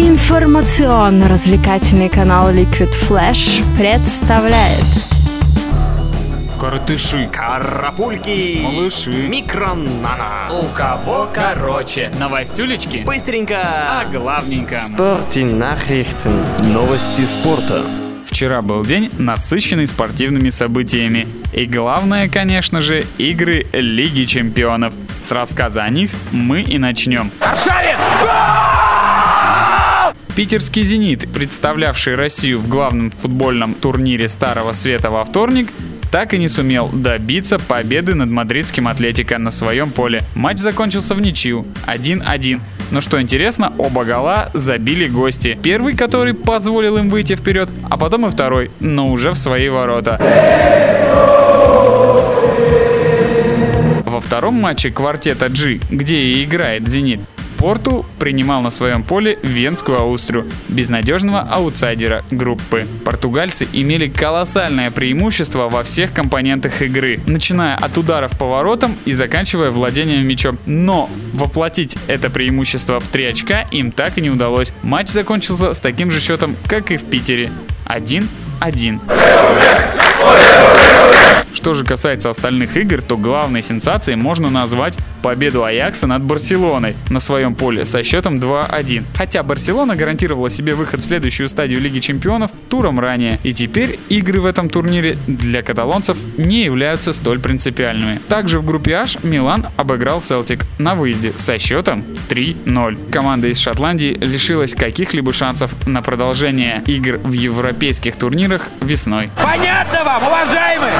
Информационно-развлекательный канал Liquid Flash представляет Коротыши, Карапульки, малыши, микронана. у кого короче, новостюлечки, Быстренько. а главненько. Спорте Nachrichten. Новости спорта. Вчера был день, насыщенный спортивными событиями. И главное, конечно же, игры Лиги Чемпионов. С рассказа о них мы и начнем. Питерский «Зенит», представлявший Россию в главном футбольном турнире Старого Света во вторник, так и не сумел добиться победы над мадридским «Атлетико» на своем поле. Матч закончился в ничью 1-1. Но что интересно, оба гола забили гости. Первый, который позволил им выйти вперед, а потом и второй, но уже в свои ворота. Во втором матче квартета G, где и играет «Зенит», Порту принимал на своем поле Венскую Аустрию, безнадежного аутсайдера группы. Португальцы имели колоссальное преимущество во всех компонентах игры, начиная от ударов по воротам и заканчивая владением мячом. Но воплотить это преимущество в три очка им так и не удалось. Матч закончился с таким же счетом, как и в Питере. 1-1. Что же касается остальных игр, то главной сенсацией можно назвать победу Аякса над Барселоной на своем поле со счетом 2-1. Хотя Барселона гарантировала себе выход в следующую стадию Лиги Чемпионов туром ранее. И теперь игры в этом турнире для каталонцев не являются столь принципиальными. Также в группе H Милан обыграл Селтик на выезде со счетом 3-0. Команда из Шотландии лишилась каких-либо шансов на продолжение игр в европейских турнирах весной. Понятно вам, уважаемые?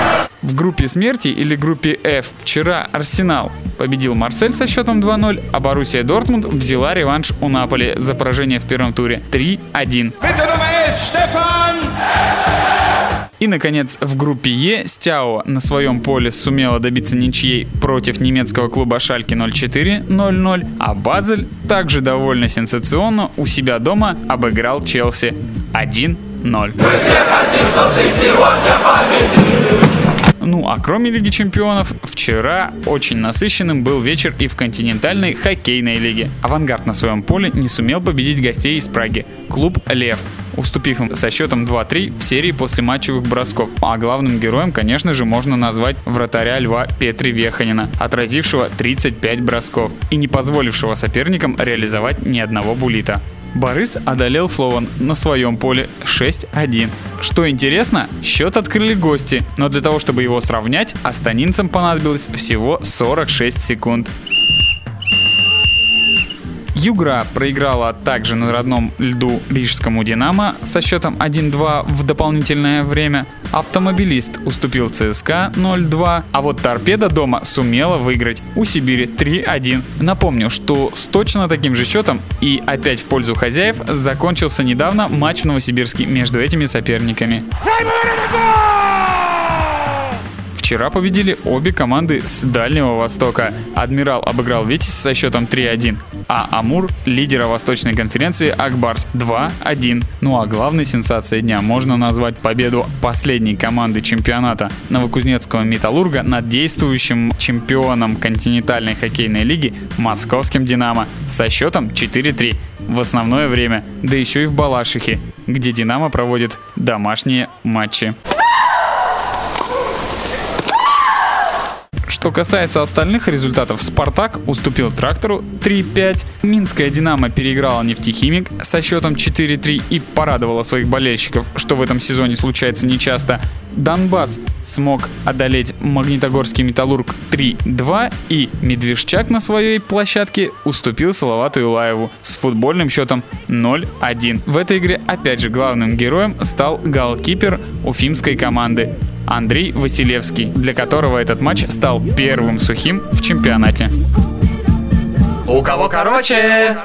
В группе смерти или группе F вчера Арсенал победил Марсель со счетом 2-0, а Боруссия Дортмунд взяла реванш у Наполи за поражение в первом туре 3-1. Bitte Nummer 11, Stefan. И, наконец, в группе Е Стяо на своем поле сумела добиться ничьей против немецкого клуба Шальки 04 0-0, а Базель также довольно сенсационно у себя дома обыграл Челси 1-0. Ну а кроме Лиги Чемпионов, вчера очень насыщенным был вечер и в континентальной хоккейной лиге. Авангард на своем поле не сумел победить гостей из Праги. Клуб «Лев», уступив им со счетом 2-3 в серии после матчевых бросков. А главным героем, конечно же, можно назвать вратаря Льва Петри Веханина, отразившего 35 бросков и не позволившего соперникам реализовать ни одного булита. Борис одолел Слован на своем поле 6-1. Что интересно, счет открыли гости, но для того, чтобы его сравнять, астанинцам понадобилось всего 46 секунд. Югра проиграла также на родном льду Рижскому Динамо со счетом 1-2 в дополнительное время. Автомобилист уступил ЦСКА 0-2, а вот Торпеда дома сумела выиграть у Сибири 3-1. Напомню, что с точно таким же счетом и опять в пользу хозяев закончился недавно матч в Новосибирске между этими соперниками. Вчера победили обе команды с Дальнего Востока. Адмирал обыграл Витязь со счетом 3-1, а Амур – лидера Восточной конференции Акбарс 2-1. Ну а главной сенсацией дня можно назвать победу последней команды чемпионата Новокузнецкого Металлурга над действующим чемпионом континентальной хоккейной лиги Московским Динамо со счетом 4-3 в основное время, да еще и в Балашихе, где Динамо проводит домашние матчи. Что касается остальных результатов, Спартак уступил Трактору 3-5, Минская Динамо переиграла Нефтехимик со счетом 4-3 и порадовала своих болельщиков, что в этом сезоне случается нечасто. Донбасс смог одолеть Магнитогорский Металлург 3-2 и Медвежчак на своей площадке уступил Салавату Илаеву с футбольным счетом 0-1. В этой игре опять же главным героем стал голкипер уфимской команды Андрей Василевский, для которого этот матч стал первым сухим в чемпионате. У кого короче?